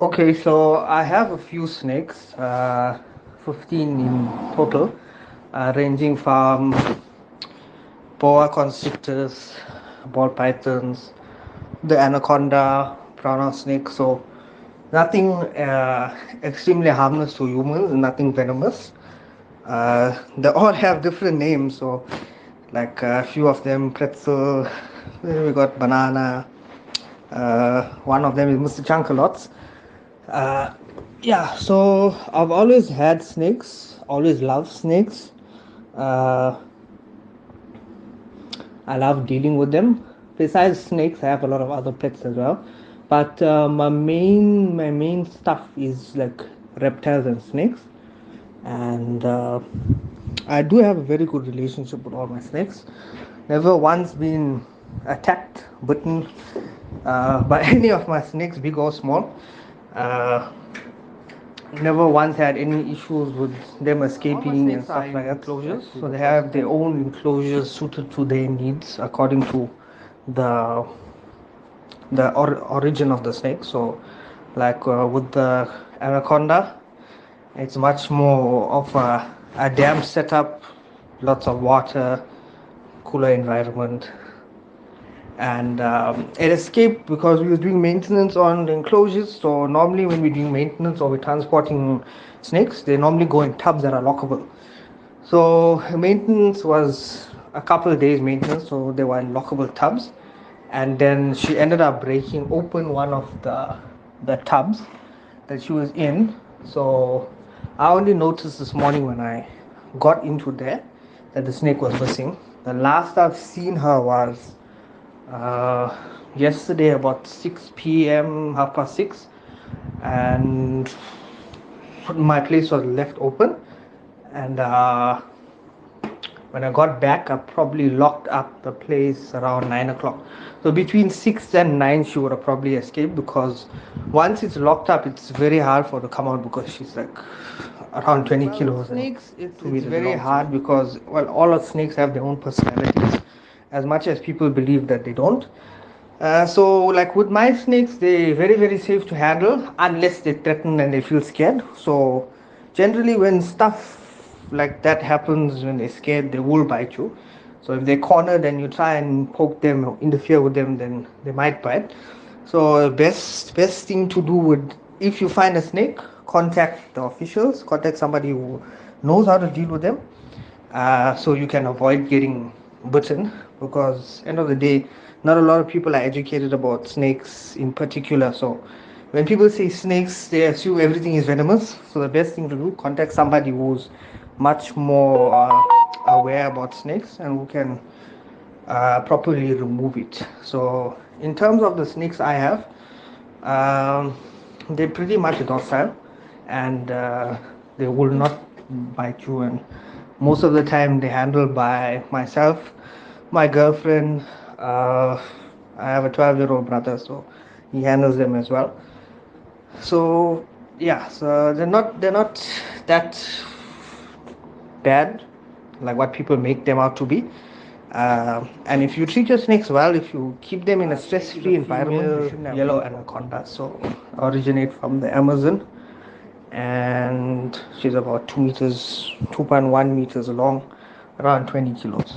Okay, so I have a few snakes, uh, 15 in total, uh, ranging from boa constrictors, ball pythons, the anaconda, brown snake. So nothing uh, extremely harmless to humans, nothing venomous. Uh, they all have different names. So like a few of them, pretzel, we got banana. Uh, one of them is Mr. Chunkalots uh, yeah so i've always had snakes always loved snakes. Uh, i love dealing with them. Besides snakes i have a lot of other pets as well. But uh, my main my main stuff is like reptiles and snakes. And uh, i do have a very good relationship with all my snakes. Never once been attacked bitten uh, by any of my snakes big or small uh, never once had any issues with them escaping and stuff like that. Enclosures, so they have their own enclosures suited to their needs according to the the or, origin of the snake. So, like uh, with the anaconda, it's much more of a, a dam setup, lots of water, cooler environment and um, it escaped because we were doing maintenance on the enclosures. So normally when we're doing maintenance or we're transporting snakes, they normally go in tubs that are lockable. So maintenance was a couple of days maintenance, so they were in lockable tubs, and then she ended up breaking open one of the the tubs that she was in. So I only noticed this morning when I got into there that the snake was missing. The last I've seen her was uh, yesterday about 6 p.m half past 6 and my place was left open and uh, when I got back I probably locked up the place around 9 o'clock. So between 6 and 9 she would have probably escaped because once it's locked up it's very hard for her to come out because she's like around 20 well, kilos snakes it's, it's very hard because well all of snakes have their own personalities as much as people believe that they don't. Uh, so, like with my snakes, they're very, very safe to handle unless they threaten and they feel scared. So, generally, when stuff like that happens, when they're scared, they will bite you. So, if they're cornered and you try and poke them or interfere with them, then they might bite. So, best best thing to do would if you find a snake, contact the officials, contact somebody who knows how to deal with them, uh, so you can avoid getting button because end of the day not a lot of people are educated about snakes in particular. So when people say snakes they assume everything is venomous. So the best thing to do contact somebody who's much more uh, aware about snakes and who can uh, properly remove it. So in terms of the snakes i have um, they're pretty much docile and uh, they will not bite you. And most of the time they're handled by myself my girlfriend uh, i have a 12 year old brother so he handles them as well. So yeah so they're not they're not that bad like what people make them out to be. Uh, and if you treat your snakes well if you keep them in a stress-free environment yellow. anaconda. So originate from the amazon. And she's about two meters 2.1 meters long around 20 kilos